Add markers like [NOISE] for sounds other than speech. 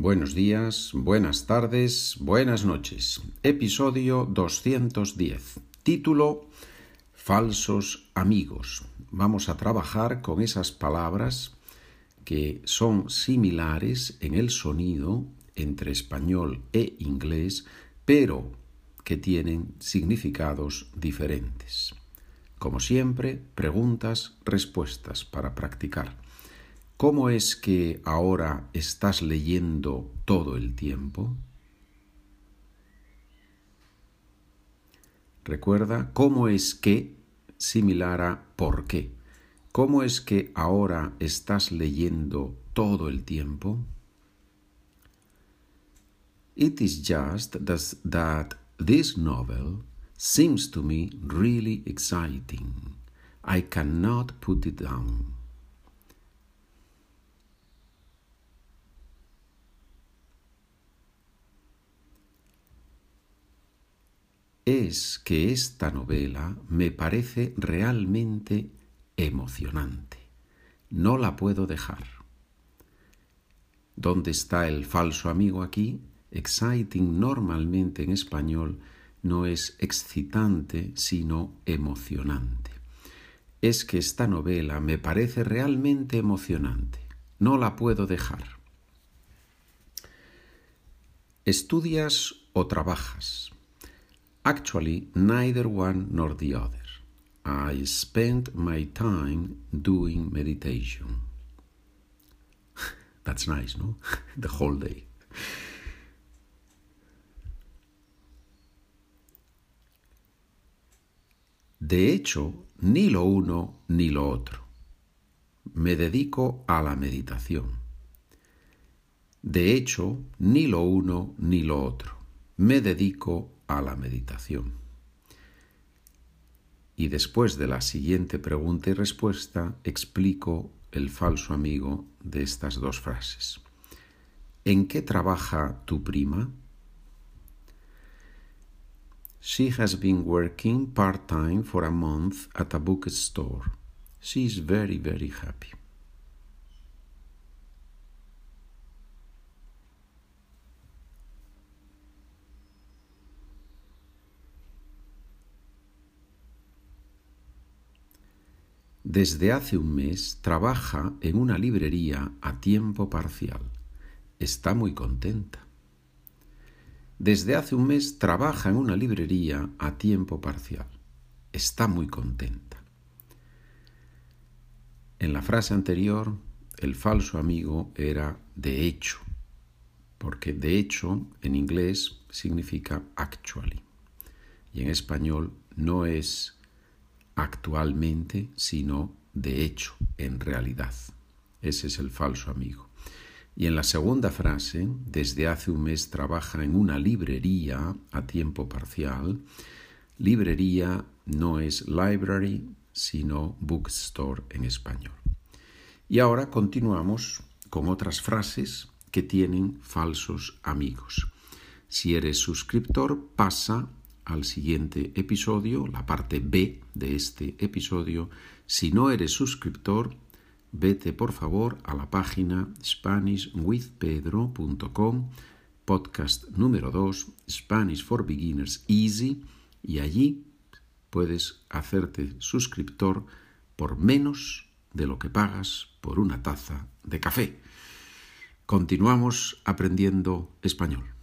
Buenos días, buenas tardes, buenas noches. Episodio 210. Título Falsos amigos. Vamos a trabajar con esas palabras que son similares en el sonido entre español e inglés, pero que tienen significados diferentes. Como siempre, preguntas, respuestas para practicar. ¿Cómo es que ahora estás leyendo todo el tiempo? Recuerda, ¿cómo es que similar a por qué? ¿Cómo es que ahora estás leyendo todo el tiempo? It is just that this novel seems to me really exciting. I cannot put it down. Es que esta novela me parece realmente emocionante. No la puedo dejar. ¿Dónde está el falso amigo aquí? Exciting normalmente en español no es excitante, sino emocionante. Es que esta novela me parece realmente emocionante. No la puedo dejar. ¿Estudias o trabajas? Actually, neither one nor the other. I spend my time doing meditation. [LAUGHS] That's nice, no? [LAUGHS] the whole day. De hecho, ni lo uno ni lo otro. Me dedico a la meditación. De hecho, ni lo uno ni lo otro. Me dedico a la meditación. Y después de la siguiente pregunta y respuesta explico el falso amigo de estas dos frases. ¿En qué trabaja tu prima? She has been working part-time for a month at a bookstore. She is very, very happy. Desde hace un mes trabaja en una librería a tiempo parcial. Está muy contenta. Desde hace un mes trabaja en una librería a tiempo parcial. Está muy contenta. En la frase anterior, el falso amigo era de hecho, porque de hecho en inglés significa actually y en español no es actualmente, sino de hecho, en realidad. Ese es el falso amigo. Y en la segunda frase, desde hace un mes trabaja en una librería a tiempo parcial. Librería no es library, sino bookstore en español. Y ahora continuamos con otras frases que tienen falsos amigos. Si eres suscriptor, pasa al siguiente episodio, la parte B de este episodio. Si no eres suscriptor, vete por favor a la página SpanishWithPedro.com, podcast número 2, Spanish for Beginners Easy, y allí puedes hacerte suscriptor por menos de lo que pagas por una taza de café. Continuamos aprendiendo español.